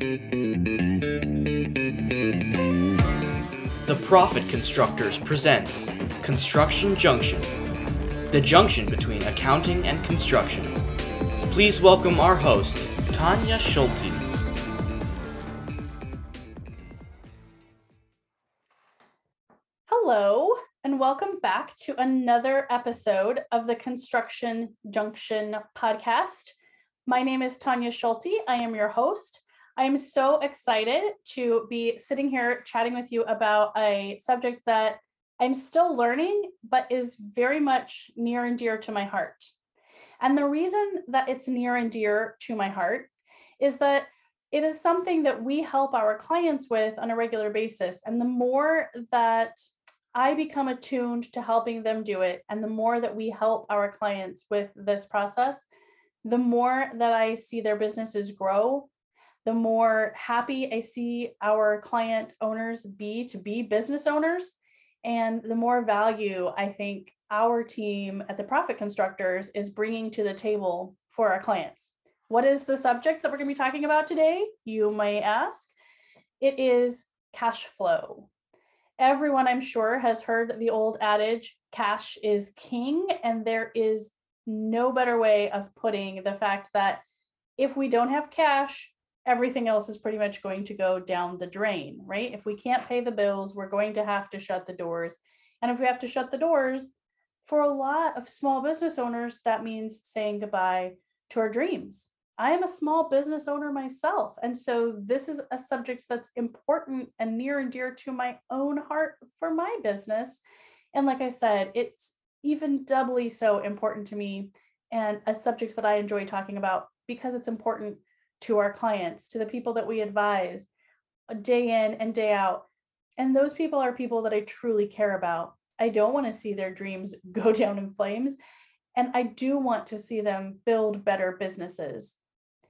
The Profit Constructors presents Construction Junction, the junction between accounting and construction. Please welcome our host, Tanya Schulte. Hello, and welcome back to another episode of the Construction Junction podcast. My name is Tanya Schulte. I am your host. I am so excited to be sitting here chatting with you about a subject that I'm still learning, but is very much near and dear to my heart. And the reason that it's near and dear to my heart is that it is something that we help our clients with on a regular basis. And the more that I become attuned to helping them do it, and the more that we help our clients with this process, the more that I see their businesses grow the more happy I see our client owners be to be business owners. And the more value I think our team at the Profit Constructors is bringing to the table for our clients. What is the subject that we're going to be talking about today? You may ask. It is cash flow. Everyone, I'm sure, has heard the old adage cash is king, and there is no better way of putting the fact that if we don't have cash, everything else is pretty much going to go down the drain, right? If we can't pay the bills, we're going to have to shut the doors. And if we have to shut the doors, for a lot of small business owners, that means saying goodbye to our dreams. I am a small business owner myself. And so this is a subject that's important and near and dear to my own heart for my business. And like I said, it's even doubly so important to me and a subject that I enjoy talking about because it's important to our clients, to the people that we advise uh, day in and day out. And those people are people that I truly care about. I don't want to see their dreams go down in flames. And I do want to see them build better businesses.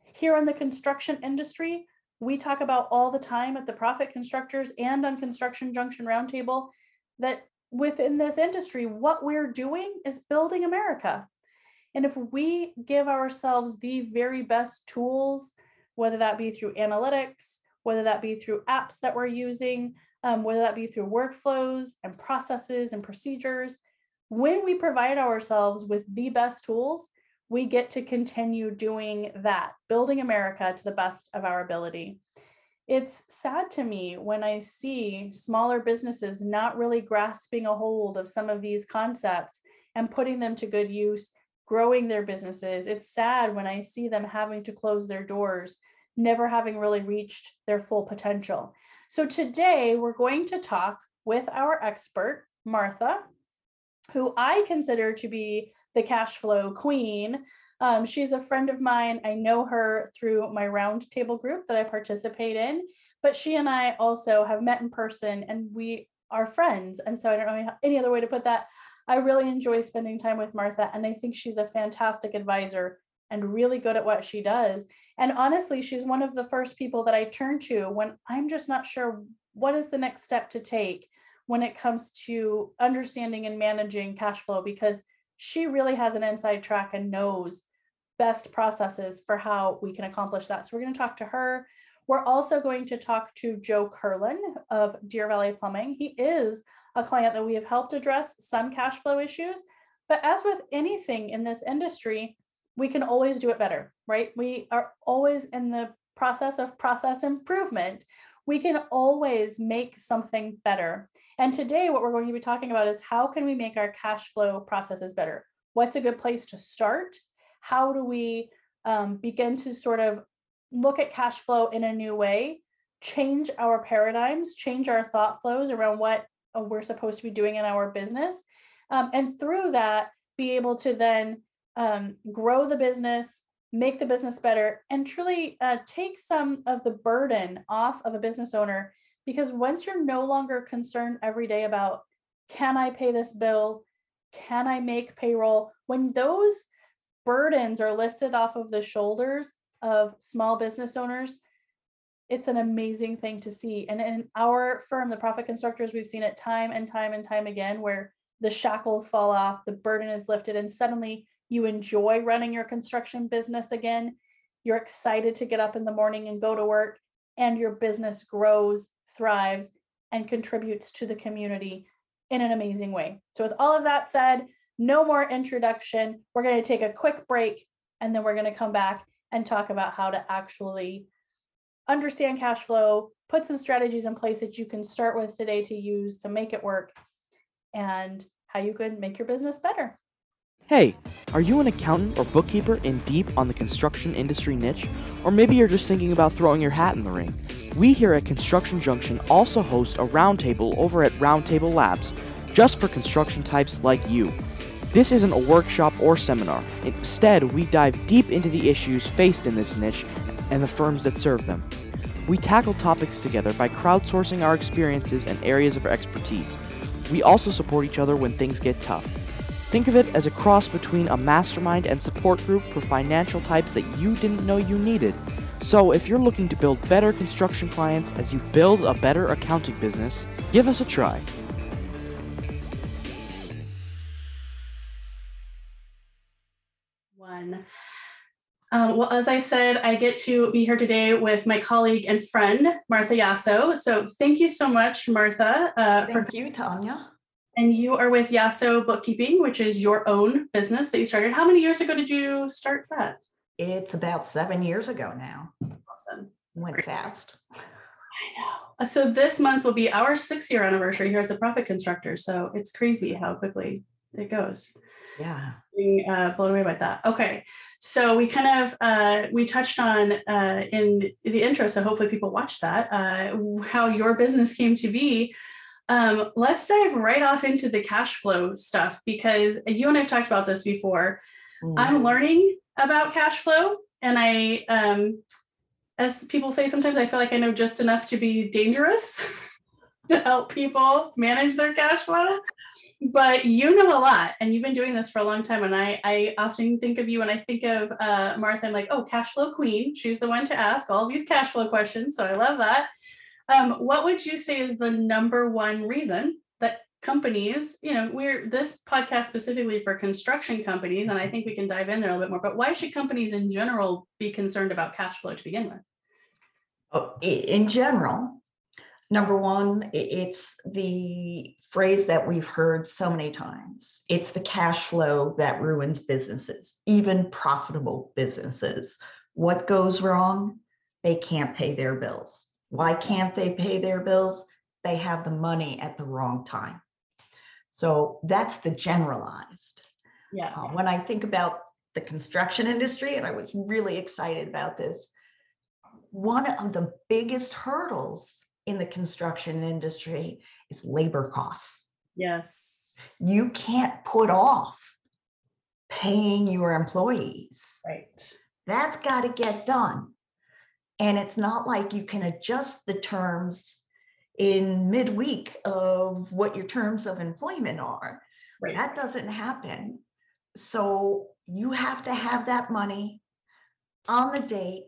Here in the construction industry, we talk about all the time at the Profit Constructors and on Construction Junction Roundtable that within this industry, what we're doing is building America. And if we give ourselves the very best tools, whether that be through analytics, whether that be through apps that we're using, um, whether that be through workflows and processes and procedures, when we provide ourselves with the best tools, we get to continue doing that, building America to the best of our ability. It's sad to me when I see smaller businesses not really grasping a hold of some of these concepts and putting them to good use growing their businesses. It's sad when I see them having to close their doors, never having really reached their full potential. So today we're going to talk with our expert, Martha, who I consider to be the cash flow queen. Um, she's a friend of mine. I know her through my roundtable group that I participate in, but she and I also have met in person and we are friends. And so I don't know any other way to put that. I really enjoy spending time with Martha, and I think she's a fantastic advisor and really good at what she does. And honestly, she's one of the first people that I turn to when I'm just not sure what is the next step to take when it comes to understanding and managing cash flow because she really has an inside track and knows best processes for how we can accomplish that. So we're going to talk to her. We're also going to talk to Joe Curlin of Deer Valley Plumbing. He is a client that we have helped address some cash flow issues. But as with anything in this industry, we can always do it better, right? We are always in the process of process improvement. We can always make something better. And today, what we're going to be talking about is how can we make our cash flow processes better? What's a good place to start? How do we um, begin to sort of look at cash flow in a new way, change our paradigms, change our thought flows around what uh, we're supposed to be doing in our business. Um, and through that, be able to then um, grow the business, make the business better, and truly uh, take some of the burden off of a business owner. Because once you're no longer concerned every day about, can I pay this bill? Can I make payroll? When those burdens are lifted off of the shoulders of small business owners, it's an amazing thing to see. And in our firm, the Profit Constructors, we've seen it time and time and time again where the shackles fall off, the burden is lifted, and suddenly you enjoy running your construction business again. You're excited to get up in the morning and go to work. and your business grows, thrives, and contributes to the community in an amazing way. So, with all of that said, no more introduction. We're going to take a quick break and then we're going to come back and talk about how to actually understand cash flow, put some strategies in place that you can start with today to use to make it work, and how you can make your business better. Hey, are you an accountant or bookkeeper in deep on the construction industry niche? Or maybe you're just thinking about throwing your hat in the ring. We here at Construction Junction also host a roundtable over at Roundtable Labs, just for construction types like you. This isn't a workshop or seminar. Instead, we dive deep into the issues faced in this niche and the firms that serve them. We tackle topics together by crowdsourcing our experiences and areas of expertise. We also support each other when things get tough. Think of it as a cross between a mastermind and support group for financial types that you didn't know you needed. So, if you're looking to build better construction clients as you build a better accounting business, give us a try. Um, well, as I said, I get to be here today with my colleague and friend, Martha Yasso. So thank you so much, Martha. Uh, thank for- you, Tanya. And you are with Yasso Bookkeeping, which is your own business that you started. How many years ago did you start that? It's about seven years ago now. Awesome. Went Great. fast. I know. Uh, so this month will be our six year anniversary here at the Profit Constructor. So it's crazy how quickly it goes. Yeah. Being uh, blown away by that. Okay. So we kind of uh, we touched on uh, in the intro, so hopefully people watched that uh, how your business came to be um, let's dive right off into the cash flow stuff because you and I've talked about this before. Mm. I'm learning about cash flow, and I, um, as people say, sometimes I feel like I know just enough to be dangerous to help people manage their cash flow. But you know a lot, and you've been doing this for a long time. And I, I often think of you when I think of uh, Martha. I'm like, oh, cash flow queen. She's the one to ask all these cash flow questions. So I love that. Um, what would you say is the number one reason that companies, you know, we're this podcast specifically for construction companies, and I think we can dive in there a little bit more, but why should companies in general be concerned about cash flow to begin with? Oh, in general, number one, it's the phrase that we've heard so many times it's the cash flow that ruins businesses, even profitable businesses. What goes wrong? They can't pay their bills. Why can't they pay their bills? They have the money at the wrong time. So that's the generalized. Yeah. Uh, when I think about the construction industry, and I was really excited about this, one of the biggest hurdles in the construction industry is labor costs. Yes. You can't put off paying your employees. Right. That's got to get done. And it's not like you can adjust the terms in midweek of what your terms of employment are. Right. That doesn't happen. So you have to have that money on the date,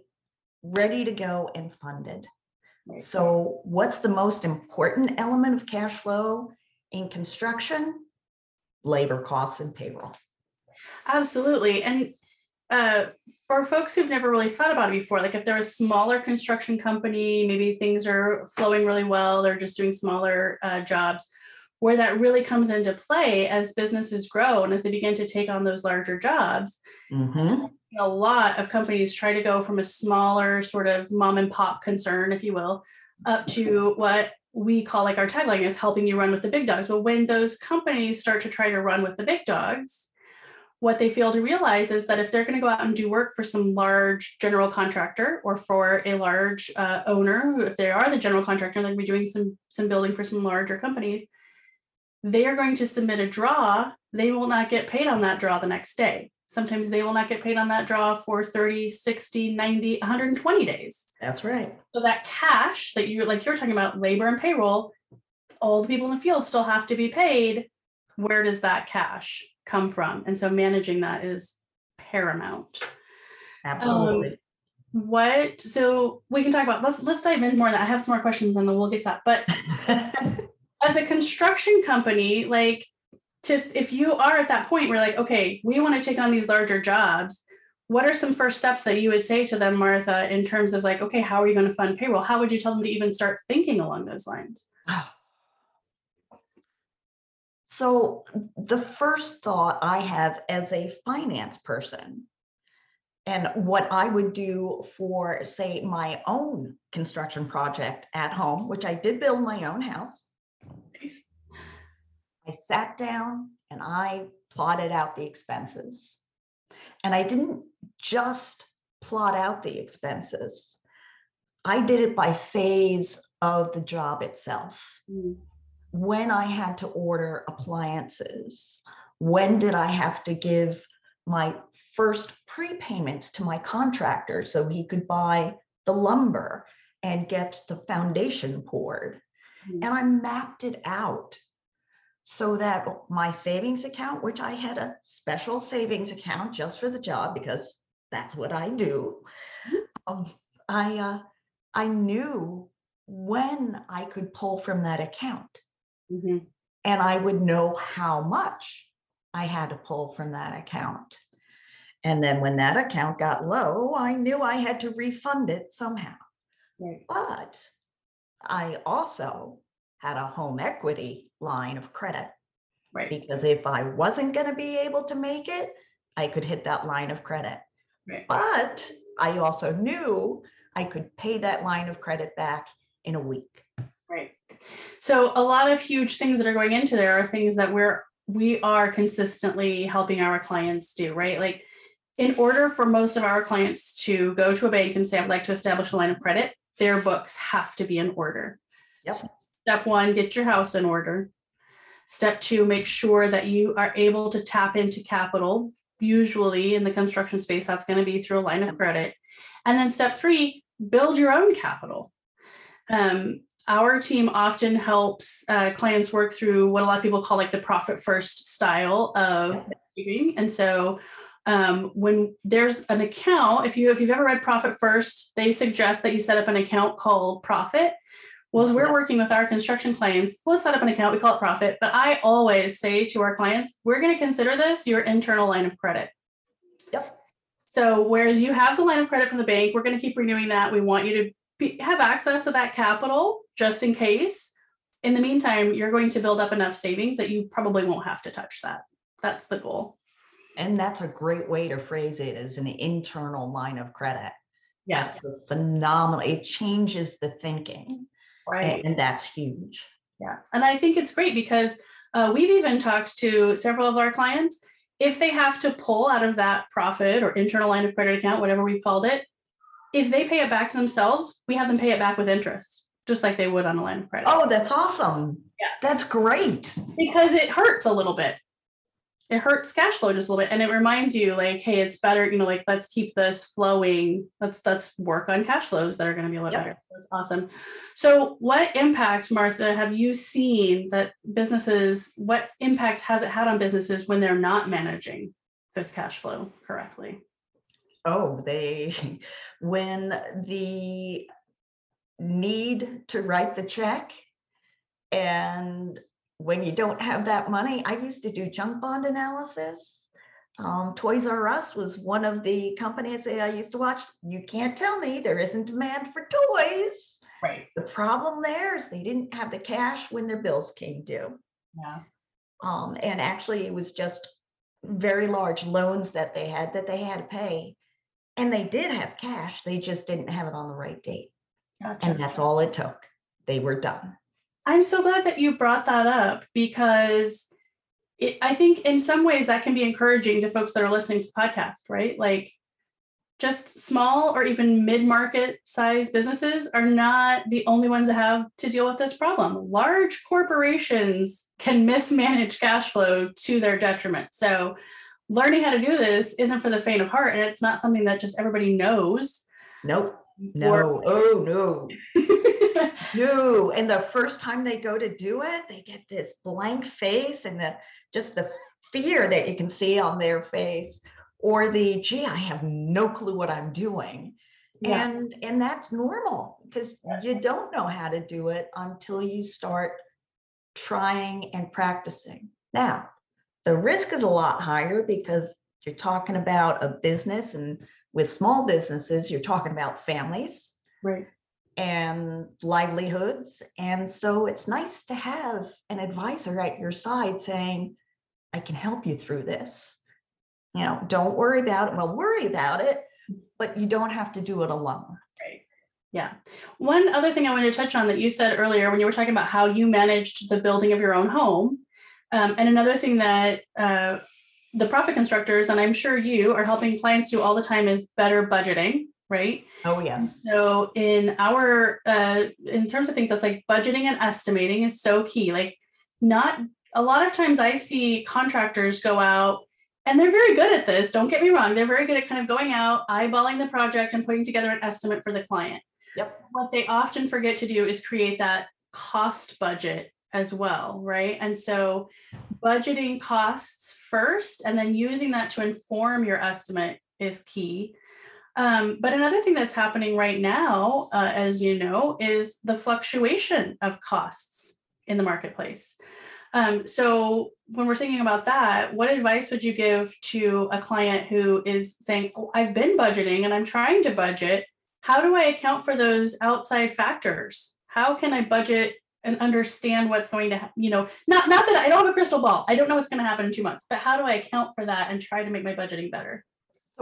ready to go and funded. So, what's the most important element of cash flow in construction? Labor costs and payroll. Absolutely. And uh, for folks who've never really thought about it before, like if they're a smaller construction company, maybe things are flowing really well, they're just doing smaller uh, jobs, where that really comes into play as businesses grow and as they begin to take on those larger jobs. Mm-hmm. A lot of companies try to go from a smaller sort of mom and pop concern, if you will, up to what we call like our tagline is helping you run with the big dogs. But when those companies start to try to run with the big dogs, what they fail to realize is that if they're going to go out and do work for some large general contractor or for a large uh, owner, if they are the general contractor, they're going to be doing some some building for some larger companies, they are going to submit a draw. They will not get paid on that draw the next day. Sometimes they will not get paid on that draw for 30, 60, 90, 120 days. That's right. So that cash that you like you're talking about labor and payroll, all the people in the field still have to be paid. Where does that cash come from. And so managing that is paramount. Absolutely. Um, what so we can talk about let's let's dive in more that. I have some more questions and then we'll get to that. But as a construction company, like to if you are at that point where like, okay, we want to take on these larger jobs, what are some first steps that you would say to them, Martha, in terms of like, okay, how are you going to fund payroll? How would you tell them to even start thinking along those lines? So the first thought I have as a finance person and what I would do for, say, my own construction project at home, which I did build my own house. I sat down and I plotted out the expenses. And I didn't just plot out the expenses. I did it by phase of the job itself. Mm. When I had to order appliances, when did I have to give my first prepayments to my contractor so he could buy the lumber and get the foundation poured. Mm-hmm. And I mapped it out so that my savings account, which I had a special savings account just for the job because that's what I do, mm-hmm. um, I uh, I knew when I could pull from that account, mm-hmm. and I would know how much I had to pull from that account. And then when that account got low, I knew I had to refund it somehow. Right. But I also had a home equity line of credit. Right. Because if I wasn't going to be able to make it, I could hit that line of credit. Right. But I also knew I could pay that line of credit back in a week. Right. So a lot of huge things that are going into there are things that we're we are consistently helping our clients do, right? Like in order for most of our clients to go to a bank and say, I'd like to establish a line of credit, their books have to be in order. Yep. Step one, get your house in order. Step two, make sure that you are able to tap into capital. Usually in the construction space, that's going to be through a line of credit. And then step three, build your own capital. Um, our team often helps uh, clients work through what a lot of people call like the profit first style of. And so um, when there's an account, if you if you've ever read Profit First, they suggest that you set up an account called Profit. Well, as we're working with our construction clients, we'll set up an account, we call it Profit. But I always say to our clients, we're going to consider this your internal line of credit. Yep. So, whereas you have the line of credit from the bank, we're going to keep renewing that. We want you to be, have access to that capital just in case. In the meantime, you're going to build up enough savings that you probably won't have to touch that. That's the goal. And that's a great way to phrase it as an internal line of credit. Yeah. That's phenomenal. It changes the thinking. Right. And, and, that's huge. Yeah. And I think it's great because uh, we've even talked to several of our clients. If they have to pull out of that profit or internal line of credit account, whatever we've called it, if they pay it back to themselves, we have them pay it back with interest, just like they would on a line of credit. Oh, that's awesome. Yeah. That's great. Because it hurts a little bit it hurts cash flow just a little bit and it reminds you like hey it's better you know like let's keep this flowing. Let's let's work on cash flows that are going to be a little yep. better. That's awesome. So what impact martha have you seen that businesses what impact has it had on businesses when they're not managing this cash flow correctly? Oh they when the need to write the check and when you don't have that money, I used to do junk bond analysis. Um, Toys R Us was one of the companies that I used to watch. You can't tell me there isn't demand for toys. Right. The problem there is they didn't have the cash when their bills came due. Yeah. Um, and actually, it was just very large loans that they had that they had to pay. And they did have cash, they just didn't have it on the right date. Gotcha. And that's all it took. They were done. I'm so glad that you brought that up because it, I think in some ways that can be encouraging to folks that are listening to the podcast, right? Like just small or even mid-market size businesses are not the only ones that have to deal with this problem. Large corporations can mismanage cash flow to their detriment. So learning how to do this isn't for the faint of heart and it's not something that just everybody knows. Nope. No. Or, oh no. no. And the first time they go to do it, they get this blank face and the just the fear that you can see on their face, or the gee, I have no clue what I'm doing. Yeah. And and that's normal because yes. you don't know how to do it until you start trying and practicing. Now, the risk is a lot higher because You're talking about a business and with small businesses, you're talking about families Right. And livelihoods. And so it's nice to have an advisor at your side saying, I can help you through this. You know, don't worry about it. Well, worry about it, but you don't have to do it alone. Right. Yeah. One other thing I wanted to touch on that you said earlier when you were talking about how you managed the building of your own home. Um, and another thing that uh, the profit constructors, and I'm sure you are helping clients do all the time, is better budgeting, right? Oh, yes. So in our uh, in terms of things that's like budgeting and estimating is so key. Like not a lot of times I see contractors go out and they're very good at this. Don't get me wrong. They're very good at kind of going out, eyeballing the project and putting together an estimate for the client. Yep. What they often forget to do is create that cost budget as well, right? And so budgeting costs first and then using that to inform your estimate is key. Um, but another thing that's happening right now, uh, as you know, is the fluctuation of costs in the marketplace. Um, so when we're thinking about that, what advice would you give to a client who is saying, oh, I've been budgeting and I'm trying to budget. How do I account for those outside factors? How can I budget and understand what's going to, happen? you know, not not that I don't have a crystal ball. I don't know what's going to happen in two months, but how do I account for that and try to make my budgeting better?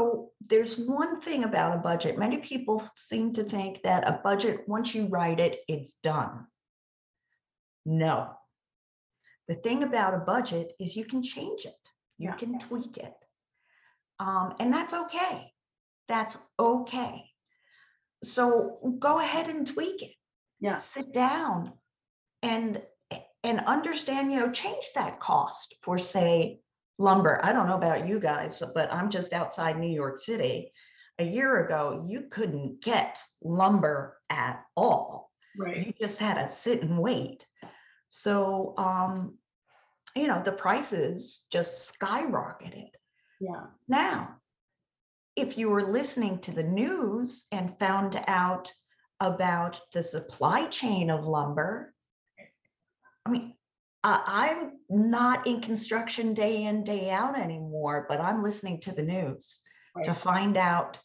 So there's one thing about a budget. Many people seem to think that a budget, once you write it, it's done. No. The thing about a budget is you can change it, you Yeah. can tweak it. Um, and that's okay. That's okay. So go ahead and tweak it. Yeah. Sit down and and understand, you know, change that cost for say lumber. I don't know about you guys, but, I'm just outside New York City. A year ago, you couldn't get lumber at all. Right. You just had to sit and wait. So, um, you know, the prices just skyrocketed. Yeah. Now, if you were listening to the news and found out about the supply chain of lumber, I mean, I, I'm not in construction day in, day out anymore, but I'm listening to the news to find out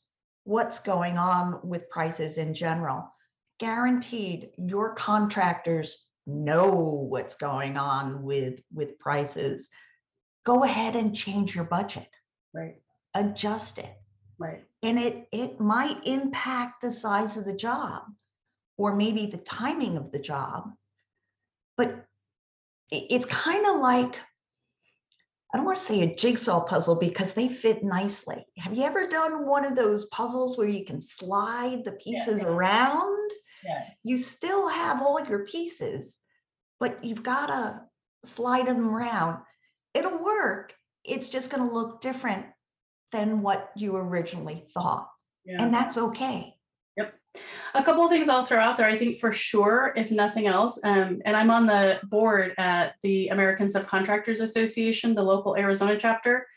what's going on with prices in general. Guaranteed, your contractors know what's going on with, with prices. Go ahead and change your budget, Right. adjust it. Right. And it, it might impact the size of the job or maybe the timing of the job. But it's kind of like, I don't want to say a jigsaw puzzle because they fit nicely. Have you ever done one of those puzzles where you can slide the pieces around? Yes. You still have all your pieces, but you've got to slide them around. It'll work. It's just going to look different than what you originally thought. yeah. And that's okay. A couple of things I'll throw out there. I think for sure, if nothing else, um, and I'm on the board at the American Subcontractors Association, the local Arizona chapter.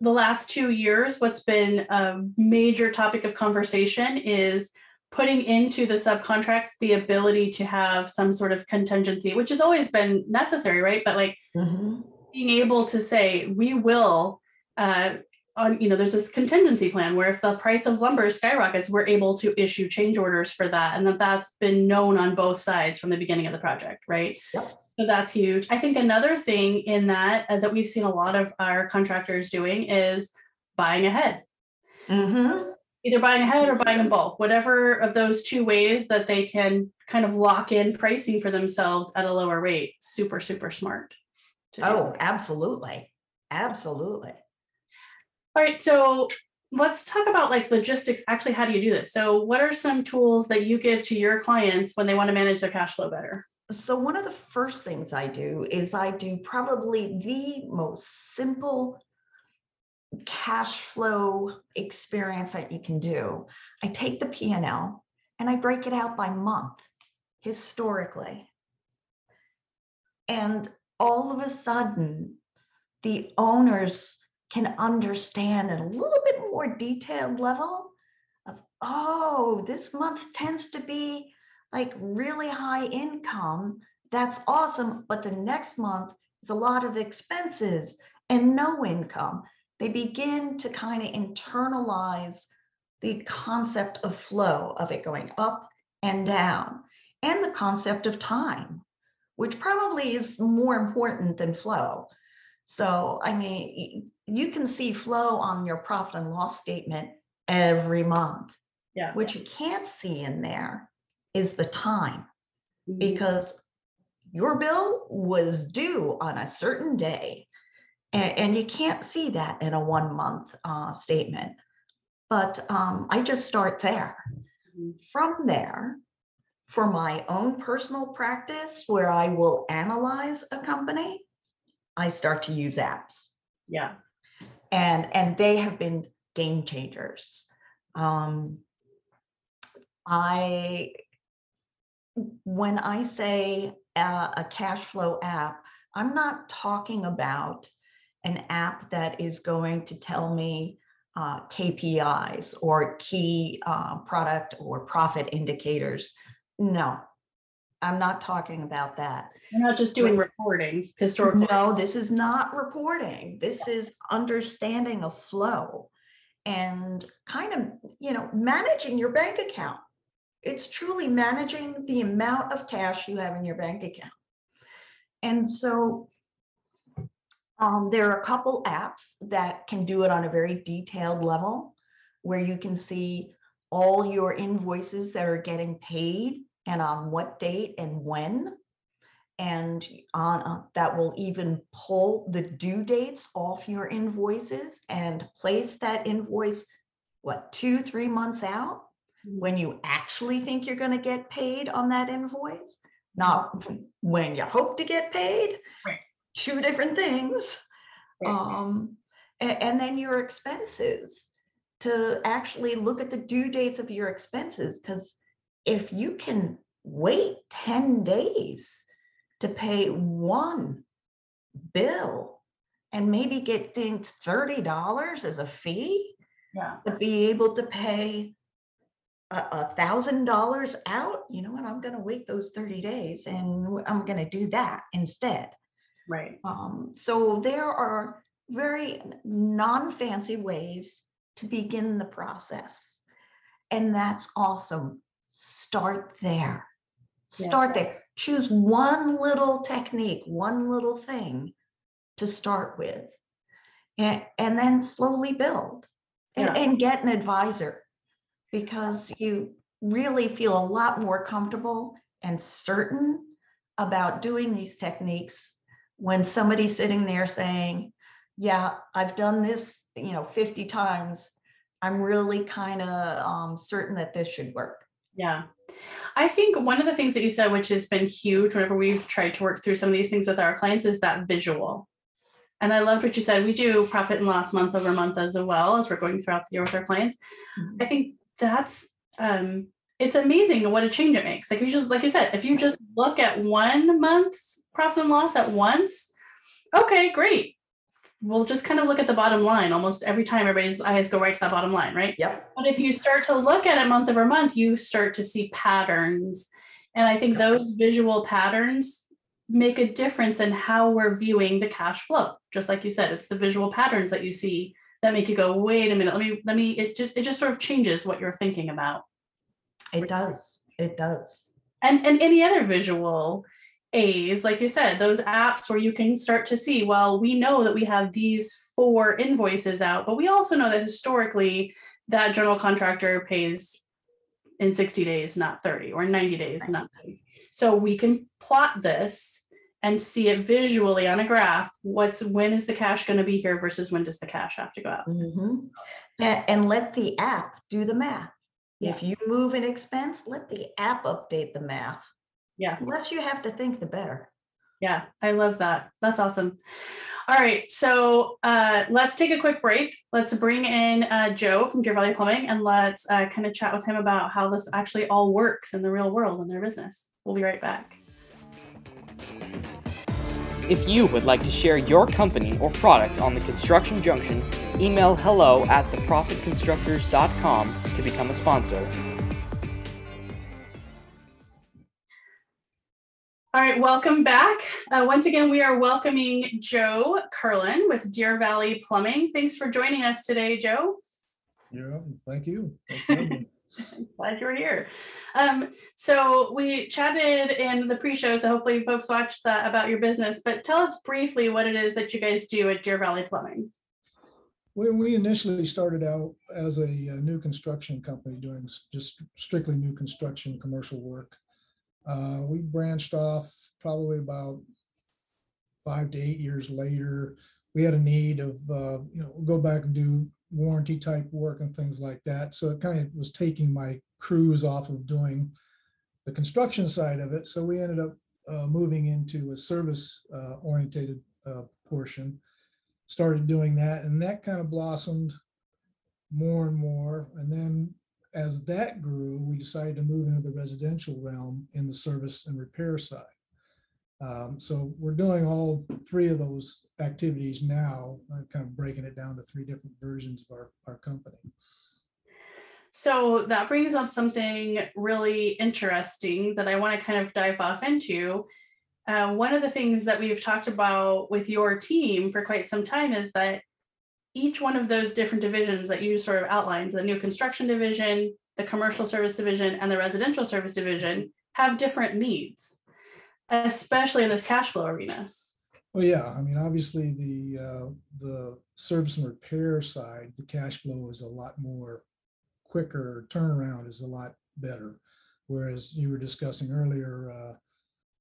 The last two years, what's been a major topic of conversation is putting into the subcontracts the ability to have some sort of contingency, which has always been necessary, right? But like Mhm. being able to say we will uh, on you know there's this contingency plan where if the price of lumber skyrockets we're able to issue change orders for that and that that's been known on both sides from the beginning of the project right Yep. so that's huge i think another thing in that uh, that we've seen a lot of our contractors doing is buying ahead Mhm. either buying ahead or buying in bulk whatever of those two ways that they can kind of lock in pricing for themselves at a lower rate super super smart. Oh, absolutely. Absolutely. All right, so let's talk about like logistics. Actually, how do you do this? So, what are some tools that you give to your clients when they want to manage their cash flow better? So, one of the first things I do is I do probably the most simple cash flow experience that you can do. I take the P&L and I break it out by month historically. And all of a sudden, the owners can understand at a little bit more detailed level of, oh, this month tends to be like really high income. That's awesome. But the next month is a lot of expenses and no income. they begin to kind of internalize the concept of flow, of it going up and down, and the concept of time, which probably is more important than flow. So, I mean, you can see flow on your profit and loss statement every month. Yeah. What you can't see in there is the time Mhm. because your bill was due on a certain day. And, and you can't see that in a one month uh, statement. But um, I just start there. Mhm. From there, for my own personal practice, where I will analyze a company, I start to use apps. Yeah. and and they have been game changers. Um i when i say uh, a cash flow app i'm not talking about an app that is going to tell me uh, kpis or key uh, product or profit indicators. No i'm not talking about that We're not just doing reporting historical. no, this is not reporting. This is understanding a flow and kind of, you know, managing your bank account. It's truly managing the amount of cash you have in your bank account. And so um, there are a couple apps that can do it on a very detailed level where you can see all your invoices that are getting paid and on what date and when and on uh, that will even pull the due dates off your invoices and place that invoice what two three months out Mhm. when you actually think you're going to get paid on that invoice not when you hope to get paid Right. two different things Right. um a- and, then your expenses to actually look at the due dates of your expenses because if you can wait 10 days to pay one bill and maybe get dinged $30 as a fee Yeah. to be able to pay a, thousand dollars out, you know what? I'm gonna wait those 30 days and i'm gonna do that instead. Right. Um, so there are very non-fancy ways to begin the process. And that's awesome. Start there. Yeah. Start there. Choose one little technique, one little thing to start with. And, and then slowly build and, Yeah. and get an advisor because you really feel a lot more comfortable and certain about doing these techniques when somebody's sitting there saying, yeah, I've done this, you know, 50 times. I'm really kind of um, certain that this should work. Yeah. I think one of the things that you said, which has been huge whenever we've tried to work through some of these things with our clients, is that visual. And I loved what you said. We do profit and loss month over month as well as we're going throughout the year with our clients. Mhm. I think that's um it's amazing what a change it makes. Like you just like you said, if you just look at one month's profit and loss at once, okay, great. We'll just kind of look at the bottom line almost every time everybody's eyes go right to that bottom line, right? Yep. But if you start to look at it month over month, you start to see patterns. And I think those visual patterns make a difference in how we're viewing the cash flow. Just like you said, it's the visual patterns that you see that make you go, wait a minute, let me, let me, it just, it just sort of changes what you're thinking about. It does. It does. And and any other visual aids, like you said, those apps where you can start to see, well, we know that we have these four invoices out, but we also know that historically that general contractor pays in 60 days, not 30, or 90 days, Right. not 30. So we can plot this and see it visually on a graph. What's when is the cash going to be here versus when does the cash have to go out? Mhm. A- And, let the app do the math. Yeah. If you move an expense, let the app update the math. Yeah. Less you have to think, the better. Yeah, I love that. That's awesome. All right, so uh, let's take a quick break. Let's bring in uh, Joe from Deer Valley Plumbing and let's uh, kind of chat with him about how this actually all works in the real world in their business. We'll be right back. If you would like to share your company or product on the Construction Junction, email hello at theprofitconstructors.com to become a sponsor. All right, welcome back. Uh, once again, we are welcoming Joe Curlin with Deer Valley Plumbing. Thanks for joining us today, Joe. Yeah, thank you. Thank Glad you're here. Um, so we chatted in the pre-show, so hopefully folks watched that about your business. But tell us briefly what it is that you guys do at Deer Valley Plumbing. When we initially started out as a, uh, new construction company doing just strictly new construction, commercial work, uh, we branched off probably about five to eight years later. We had a need of, uh, you know, go back and do warranty type work and things like that. So it kind of was taking my crews off of doing the construction side of it. So we ended up uh, moving into a service uh, orientated uh, portion. Started doing that, and that kind of blossomed more and more. And then as that grew, we decided to move into the residential realm in the service and repair side. Um, so we're doing all three of those activities now, uh, kind of breaking it down to three different versions of our, our company. So that brings up something really interesting that I want to kind of dive off into. Uh, one of the things that we've talked about with your team for quite some time is that each one of those different divisions that you sort of outlined the new construction division, the commercial service division, and the residential service division have different needs, especially in this cash flow arena. Well, yeah, I mean, obviously the, uh, the service and repair side, the cash flow is a lot more quicker, turnaround is a lot better. Whereas you were discussing earlier, uh,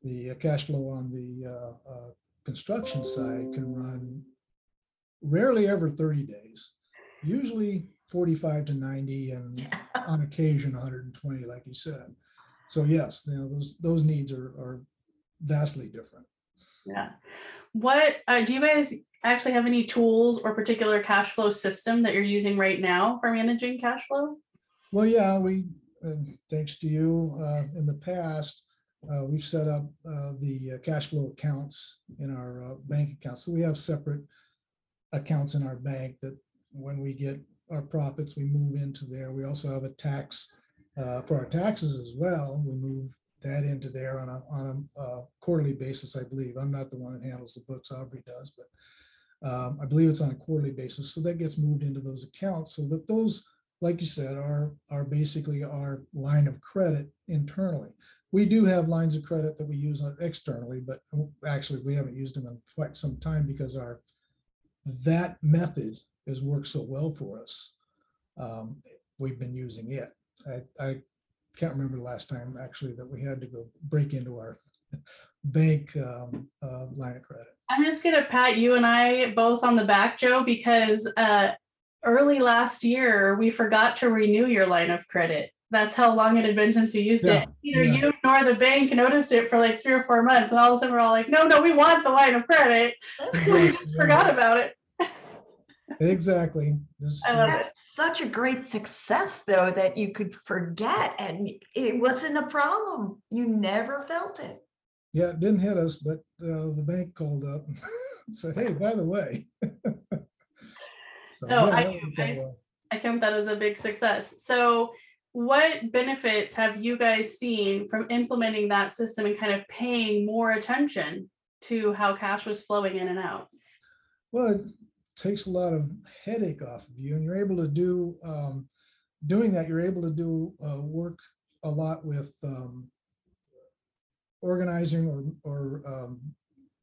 the cash flow on the, uh, uh, construction side can run rarely ever thirty days, usually forty-five to ninety and on occasion hundred and twenty, like you said. So yes, you know, those, those needs are, are vastly different. Yeah. What uh, do you guys actually have any tools or particular cash flow system that you're using right now for managing cash flow? Well, yeah, we, uh, thanks to you, uh, in the past, uh, we've set up, uh, the uh, cash flow accounts in our, uh, bank accounts. So we have separate accounts in our bank that when we get our profits, we move into there. We also have a tax, uh, for our taxes as well. We move that into there on a, on a, uh, quarterly basis, I believe. I'm not the one that handles the books, Aubrey does, but, um, I believe it's on a quarterly basis. So that gets moved into those accounts so that those like you said, are, are basically our line of credit internally. We do have lines of credit that we use externally, but actually we haven't used them in quite some time because our, that method has worked so well for us. Um, We've been using it. I, I can't remember the last time actually that we had to go break into our bank um, uh, line of credit. I'm just gonna pat you and I both on the back, Joe, because uh, early last year we forgot to renew your line of credit. That's how long it had been since we used Yeah, it. Neither yeah. you nor the bank noticed it for like three or four months, and all of a sudden we're all like, "No, no, we want the line of credit." we just Yeah. forgot about it. Exactly. This- I love it. That's such a great success, though, that you could forget and it wasn't a problem. You never felt it. Yeah, it didn't hit us, but uh, the bank called up and said, hey, by the way. So, No, yeah, I that do. I- well. I count that as a big success. So, what benefits have you guys seen from implementing that system and kind of paying more attention to how cash was flowing in and out? Well, it takes a lot of headache off of you and you're able to do, um, doing that, you're able to do uh, work a lot with um, organizing or, or um,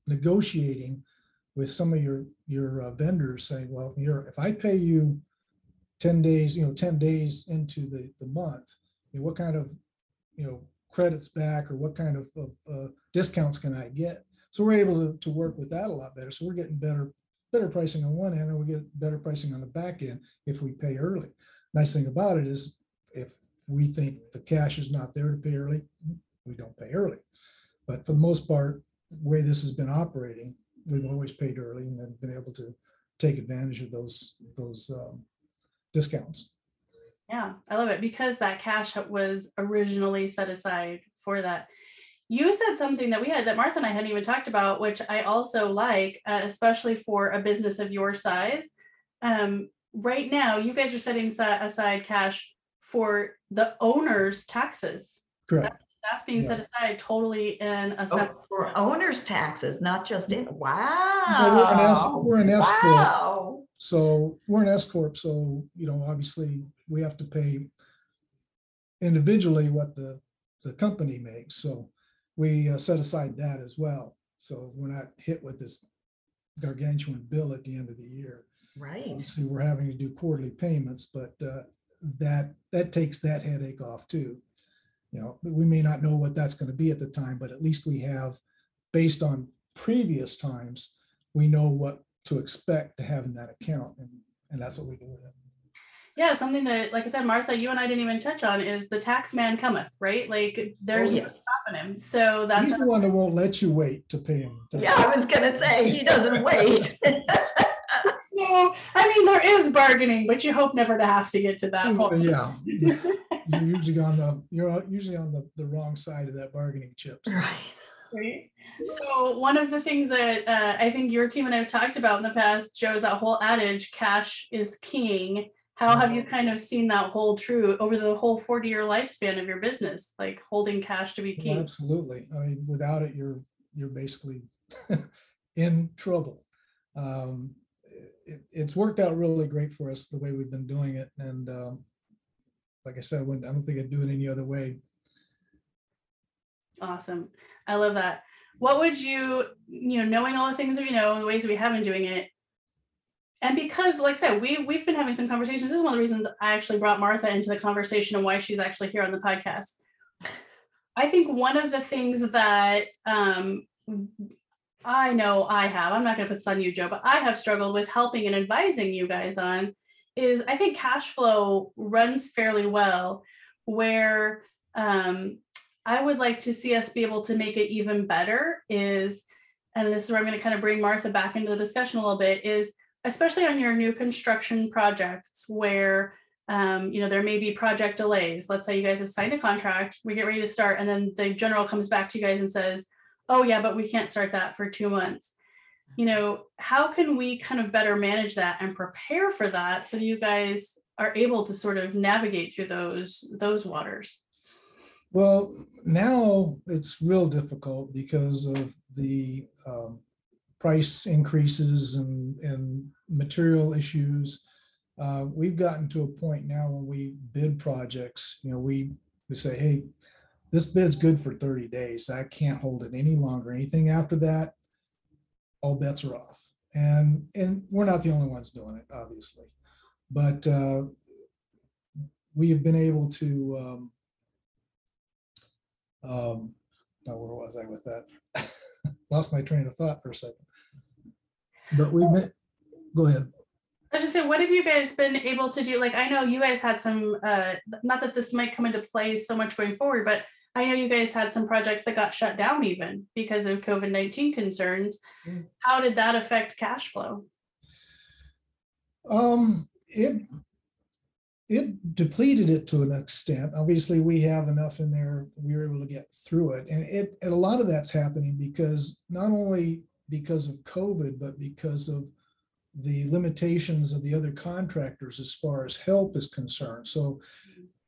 negotiating with some of your, your uh, vendors saying, well, you're, if I pay you 10 days, you know, 10 days into the, the month, you know, what kind of, you know, credits back or what kind of, of uh, discounts can I get? So we're able to, to work with that a lot better. So we're getting better, better pricing on one end and we get better pricing on the back end if we pay early. Nice thing about it is if we think the cash is not there to pay early, we don't pay early. But for the most part, the way this has been operating, we've always paid early and have been able to take advantage of those, those um, discounts. Yeah, I love it because that cash was originally set aside for that. You said something that we had that Martha and I hadn't even talked about, which I also like, uh, especially for a business of your size. Um, right now, you guys are setting aside cash for the owner's taxes. Correct. That's being set aside totally in a Oh, separate. For owner's taxes, not just in, we're an S- wow. we're an S corp. Wow. So we're an S corp, so, you know, obviously, we have to pay individually what the, the company makes, so we uh, set aside that as well. So we're not hit with this gargantuan bill at the end of the year. Right. Obviously, we're having to do quarterly payments, but uh, that, that takes that headache off too. You know, we may not know what that's gonna be at the time, but at least we have, based on previous times, we know what to expect to have in that account, and, and that's what we do with it. Yeah, something that, like I said, Martha, you and I didn't even touch on is the tax man cometh, right? Like there's no yes. Stopping him. So that's He's the one that won't let you wait to pay him. Yeah, I was gonna say, he doesn't wait. no, I mean there is bargaining, but you hope never to have to get to that point. Yeah, you're usually on the, you're usually on the, the wrong side of that bargaining chips. Right. Right. So one of the things that uh, I think your team and I have talked about in the past, Joe, is that whole adage, cash is king. How have you kind of seen that hold true over the whole 40 year lifespan of your business, like holding cash to be Well. Absolutely. I mean, without it, you're, you're basically in trouble. Um, It, it's worked out really great for us, the way we've been doing it, and um, like I said, I wouldn't- I don't think I'd do it any other way. Awesome. I love that. What would you, you know, knowing all the things that we know, the ways we have been doing it, and because, like I said, we we've been having some conversations. This is one of the reasons I actually brought Martha into the conversation and why she's actually here on the podcast. I think one of the things that um, I know I have, I'm not going to put this on you, Joe, but I have struggled with helping and advising you guys on is I think cash flow runs fairly well where um, I would like to see us be able to make it even better is, and this is where I'm going to kind of bring Martha back into the discussion a little bit, is especially on your new construction projects where um, you know there may be project delays. Let's say you guys have signed a contract, we get ready to start, and then the general comes back to you guys and says, "Oh yeah, but we can't start that for two months." You know, how can we kind of better manage that and prepare for that so you guys are able to sort of navigate through those those waters? Well, now it's real difficult because of the um, price increases and, and material issues. Uh, We've gotten to a point now when we bid projects, you know, we, we say, hey, this bid's good for 30 days. I can't hold it any longer. Anything after that, all bets are off. And, and we're not the only ones doing it, obviously. But uh, we have been able to um, um, now where was I with that? Lost my train of thought for a second. But we met, go ahead. I was just saying, what have you guys been able to do? Like, I know you guys had some, uh, not that this might come into play so much going forward, but I know you guys had some projects that got shut down even because of COVID 19 concerns. Mm. How did that affect cash flow? Um, it, it depleted it to an extent. Obviously, we have enough in there, we were able to get through it. And it, and a lot of that's happening because not only because of COVID, but because of the limitations of the other contractors as far as help is concerned. So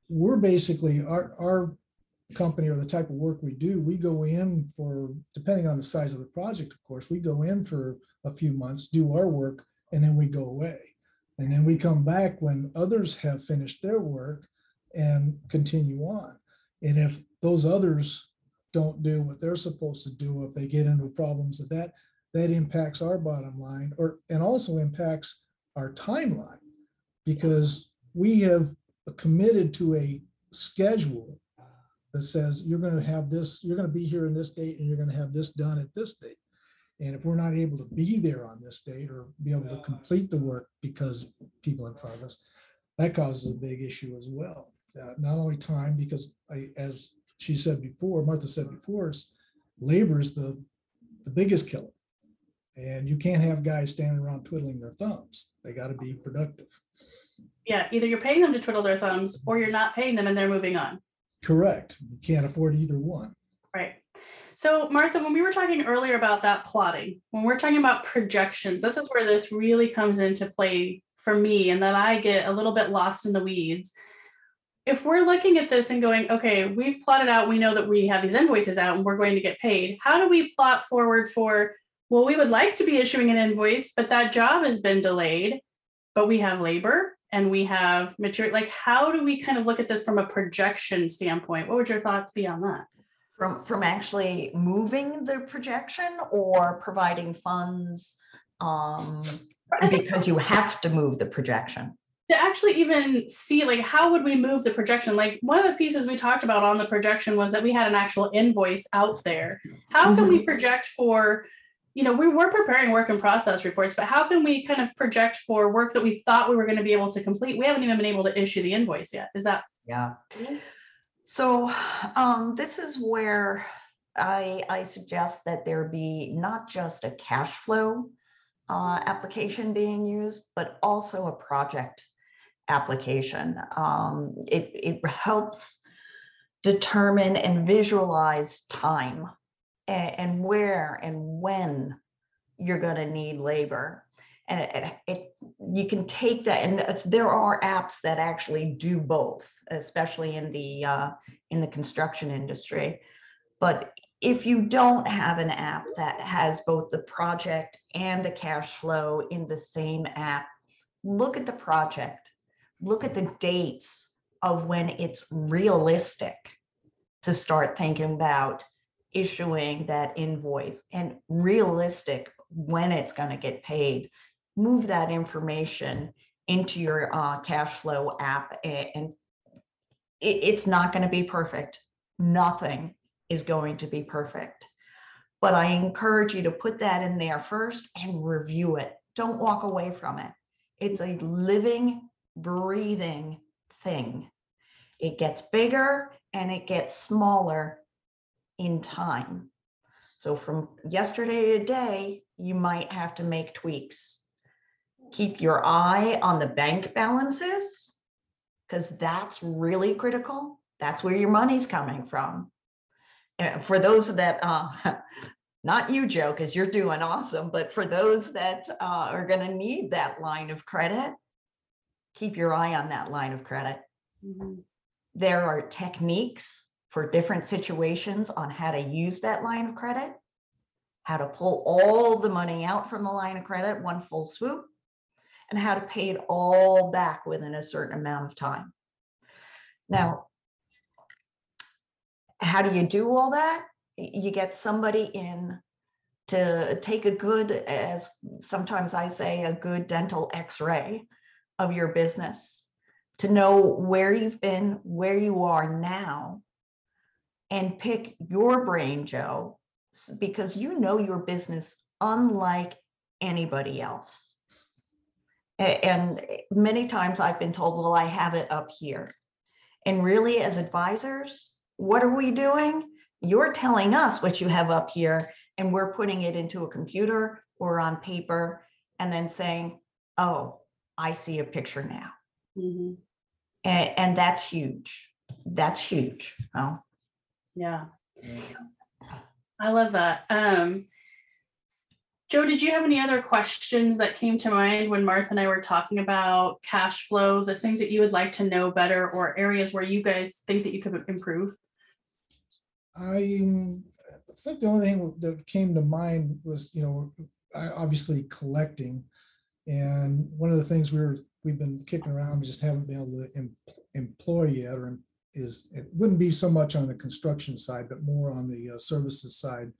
we're basically, our, our company or the type of work we do, we go in for, depending on the size of the project, of course, we go in for a few months, do our work, and then we go away. And then we come back when others have finished their work and continue on. And if those others don't do what they're supposed to do, if they get into problems that that, that impacts our bottom line or, and also impacts our timeline. Because we have committed to a schedule that says you're gonna have this, you're gonna be here in this date and you're gonna have this done at this date. And if we're not able to be there on this date or be able to complete the work because people in front of us, that causes a big issue as well. Uh, Not only time, because I, as she said before, Martha said before, is labor is the, the biggest killer. And you can't have guys standing around twiddling their thumbs. They gotta be productive. Yeah, either you're paying them to twiddle their thumbs or you're not paying them and they're moving on. Correct. You can't afford either one. Right. So, Martha, when we were talking earlier about that plotting, when we're talking about projections, this is where this really comes into play for me, and that I get a little bit lost in the weeds. If we're looking at this and going, okay, we've plotted out, we know that we have these invoices out and we're going to get paid. How do we plot forward for, well, we would like to be issuing an invoice, but that job has been delayed, but we have labor and we have material. Like, how do we kind of look at this from a projection standpoint? What would your thoughts be on that? From, from actually moving the projection or providing funds? Um, because you have to move the projection. To actually even see like how would we move the projection? Like one of the pieces we talked about on the projection was that we had an actual invoice out there. How can we project for you know we were preparing work in process reports but how can we kind of project for work that we thought we were going to be able to complete? We haven't even been able to issue the invoice yet. Is that Yeah. So um, this is where I, I suggest that there be not just a cash flow uh, application being used, but also a project application. Um, It, it helps determine and visualize time a- and, where and when you're gonna need labor. And it, it, you can take that, and there are apps that actually do both, especially in the, uh, in the construction industry. But if you don't have an app that has both the project and the cash flow in the same app, look at the project, look at the dates of when it's realistic to start thinking about issuing that invoice and realistic when it's going to get paid. Move that information into your uh, cash flow app and it, it's not going to be perfect. Nothing is going to be perfect. But I encourage you to put that in there first and review it. Don't walk away from it. It's a living, breathing thing. It gets bigger and it gets smaller in time. So from yesterday to today, you might have to make tweaks. Keep your eye on the bank balances because that's really critical. That's where your money's coming from. And for those that, uh, not you, Joe, because you're doing awesome, but for those that uh, are going to need that line of credit, keep your eye on that line of credit. Mm-hmm. There are techniques for different situations on how to use that line of credit, how to pull all the money out from the line of credit, one full swoop, and how to pay it all back within a certain amount of time. Now, how do you do all that? You get somebody in to take a good, as sometimes I say, a good dental x-ray of your business to know where you've been, where you are now, and pick your brain, Joe, because you know your business unlike anybody else. And eh, many times I've been told, well, I have it up here. And really, as advisors, what are we doing? You're telling us what you have up here, and we're putting it into a computer or on paper and then saying, oh, I see a picture now. Mhm. And, and that's huge. That's huge. Oh, Yeah. I love that. Um, Joe, did you have any other questions that came to mind when Martha and I were talking about cash flow, the things that you would like to know better, or areas where you guys think that you could improve? I, I think the only thing that came to mind was, you know, I obviously collecting. And one of the things we were, we've been kicking around, we just haven't been able to em- employ yet, or is, it wouldn't be so much on the construction side, but more on the uh, services side.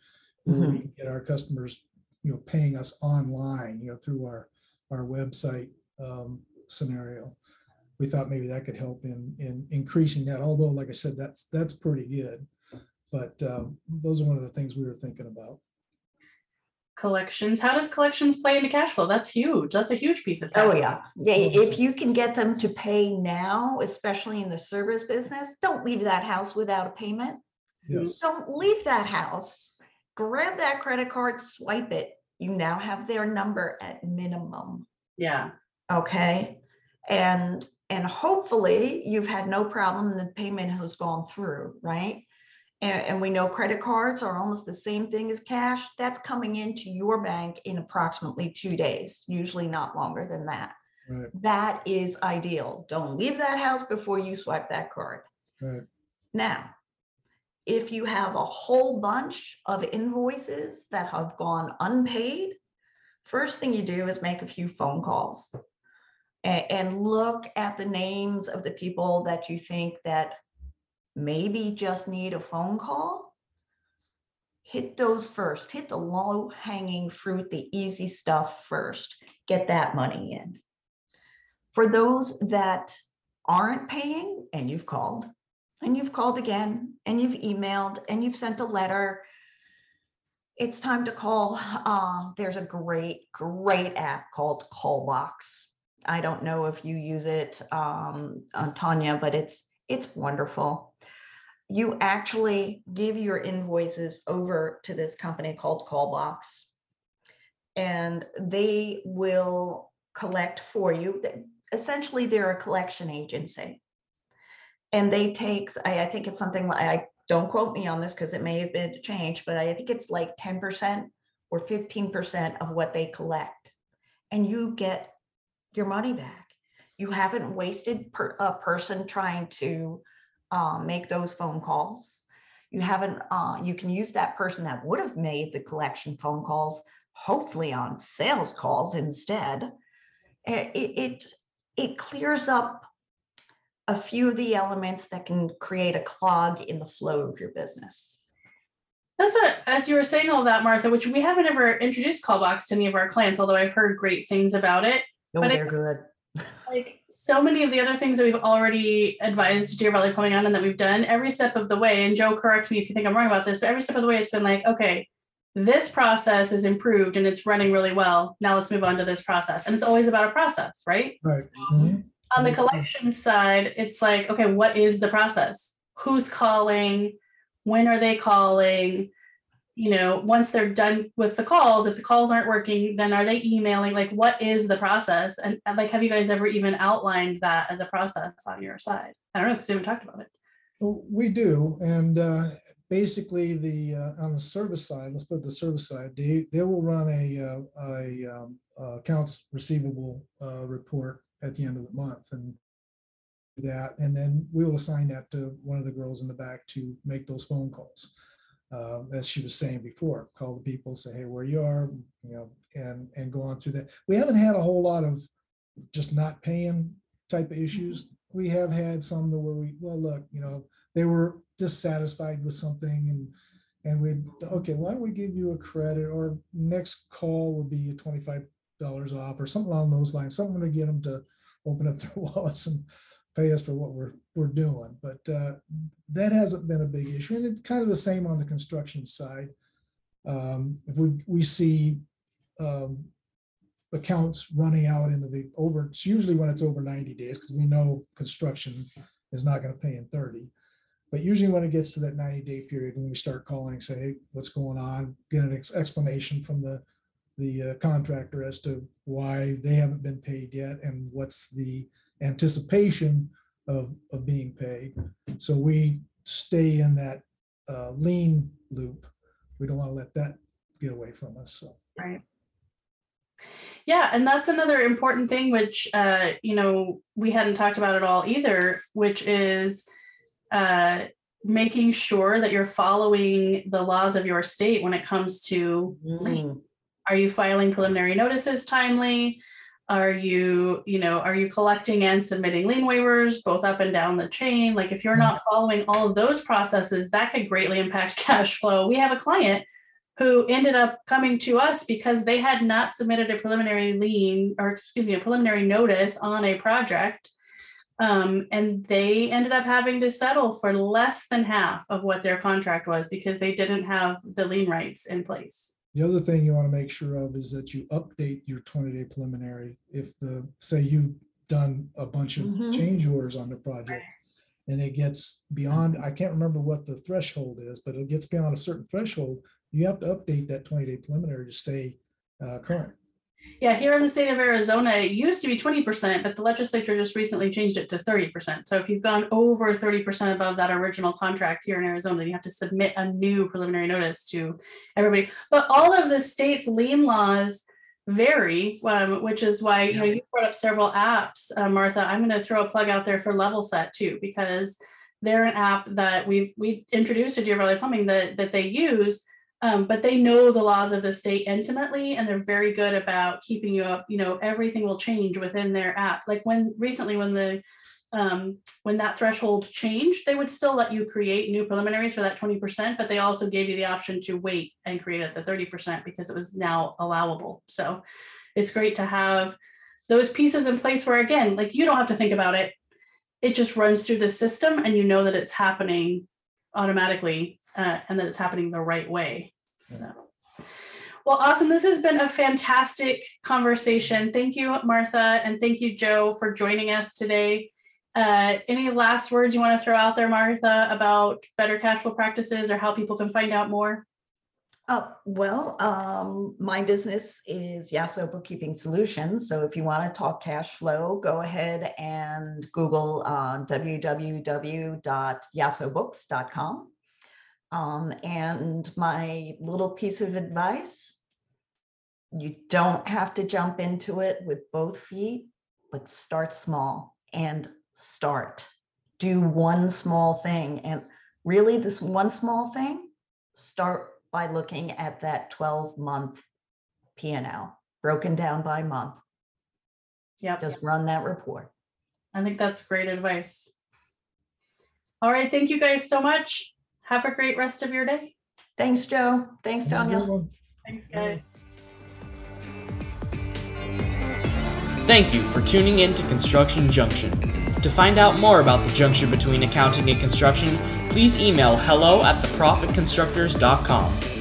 Where we get our customers, you know, paying us online, you know, through our, our website um, scenario. We thought maybe that could help in, in increasing that, although like I said, that's, that's pretty good. But um, those are one of the things we were thinking about. Collections, how does collections play into cash flow? That's huge. That's a huge piece of. Oh, cash Oh, flow. yeah. Yeah, mm-hmm. if you can get them to pay now, especially in the service business, don't leave that house without a payment. Yes, Don't leave that house. Grab that credit card, swipe it. You now have their number at minimum. Yeah. Okay, and, and hopefully you've had no problem, the payment has gone through, right? And, and we know credit cards are almost the same thing as cash, that's coming into your bank in approximately two days, usually not longer than that. Right, That is ideal. Don't leave that house before you swipe that card. right. Now, if you have a whole bunch of invoices that have gone unpaid, first thing you do is make a few phone calls a- and, look at the names of the people that you think that maybe just need a phone call. Hit those first, hit the low hanging fruit, the easy stuff first, get that money in. For those that aren't paying and you've called, and you've called again, and you've emailed, and you've sent a letter. It's time to call. Uh, there's a great, great app called Callbox. I don't know if you use it, um, Tanya, but it's it's wonderful. You actually give your invoices over to this company called Callbox, and they will collect for you. Essentially, they're a collection agency and they take, I, I think it's something like I don't quote me on this because it may have been changed, but I think it's like 10% or 15% of what they collect. And you get your money back. You haven't wasted per, a person trying to uh, make those phone calls. You haven't, uh, you can use that person that would have made the collection phone calls, hopefully on sales calls instead. Eh, It, it, it clears up a few of the elements that can create a clog in the flow of your business. That's what, as you were saying all that, Martha, which we haven't ever introduced Callbox to any of our clients, although I've heard great things about it. Oh, But it- they're good. Like so many of the other things that we've already advised Deer Valley Plumbing on and that we've done every step of the way, and Joe, correct me if you think I'm wrong about this, but every step of the way, it's been like, okay, this process is improved and it's running really well. Now let's move on to this process. And it's always about a process, right? Right. So, Mhm. on the Mhm. collection side, it's like, okay, what is the process? Who's calling? When are they calling? You know, once they're done with the calls, if the calls aren't working, then are they emailing? Like, what is the process? And like, have you guys ever even outlined that as a process on your side? I don't know because we haven't talked about it. Well, we do, and uh, basically the, uh, on the service side, let's put the service side, they, they will run a, uh, a um, accounts receivable uh, report at the end of the month and that, and then we will assign that to one of the girls in the back to make those phone calls. Um, As she was saying before, call the people, say, hey, where you are, you know, and, and go on through that. We haven't had a whole lot of just not paying type of issues. We have had some that where we, well, look, you know, they were dissatisfied with something and, and we, okay, why don't we give you a credit or next call would be twenty-five dollars off or something along those lines, something to get them to open up their wallets and pay us for what we're, we're doing. But uh, that hasn't been a big issue. And it's kind of the same on the construction side. Um, If we, we see um, accounts running out into the over, it's usually when it's over ninety days, because we know construction is not gonna pay in thirty. But usually when it gets to that ninety day period, when we start calling, say, hey, what's going on, get an ex- explanation from the, the uh, contractor as to why they haven't been paid yet and what's the anticipation of, of being paid. So we stay in that uh, lean loop. We don't want to let that get away from us, so. Right. Yeah, and that's another important thing, which uh, you know, we hadn't talked about at all either, which is uh making sure that you're following the laws of your state when it comes to lien. Mm, Are you filing preliminary notices timely? Are you, you know, are you collecting and submitting lien waivers both up and down the chain? Like if you're not following all of those processes, that could greatly impact cash flow. We have a client who ended up coming to us because they had not submitted a preliminary lien or excuse me, a preliminary notice on a project. Um, and they ended up having to settle for less than half of what their contract was because they didn't have the lien rights in place. The other thing you want to make sure of is that you update your twenty day preliminary. If the, say you've done a bunch of Mhm. change orders on the project. And it gets beyond, I can't remember what the threshold is, but it gets beyond a certain threshold, you have to update that twenty day preliminary to stay uh, current. Yeah, here in the state of Arizona, it used to be twenty percent, but the legislature just recently changed it to thirty percent. So if you've gone over thirty percent above that original contract here in Arizona, then you have to submit a new preliminary notice to everybody. But all of the state's lien laws vary, um, which is why you know you brought up several apps, uh, Martha. I'm going to throw a plug out there for Levelset too because they're an app that we've we introduced to Deer Valley Plumbing that that they use, um, but they know the laws of the state intimately, and they're very good about keeping you up. You know, everything will change within their app. Like when recently when the um, when that threshold changed, they would still let you create new preliminaries for that 20%, but they also gave you the option to wait and create at the 30% because it was now allowable. So it's great to have those pieces in place where, again, like you don't have to think about it. It just runs through the system and you know that it's happening automatically uh, and that it's happening the right way. So. Well, awesome. This has been a fantastic conversation. Thank you, Martha, and thank you, Joe, for joining us today. Uh, any last words you want to throw out there, Martha, about better cash flow practices or how people can find out more? Uh, well, um, my business is Yasso Bookkeeping Solutions. So if you want to talk cash flow, go ahead and Google uh, www.yassobooks.com. Um, and my little piece of advice you don't have to jump into it with both feet, but start small and start. Do one small thing. And really, this one small thing, start by looking at that 12 month P&L broken down by month. Yeah. Just run that report. I think that's great advice. All right. Thank you guys so much. Have a great rest of your day. Thanks, Joe. Thanks, Tanya. Thanks, guys. Thank you for tuning in to Construction Junction. To find out more about the junction between accounting and construction, please email hello at theprofitconstructors.com.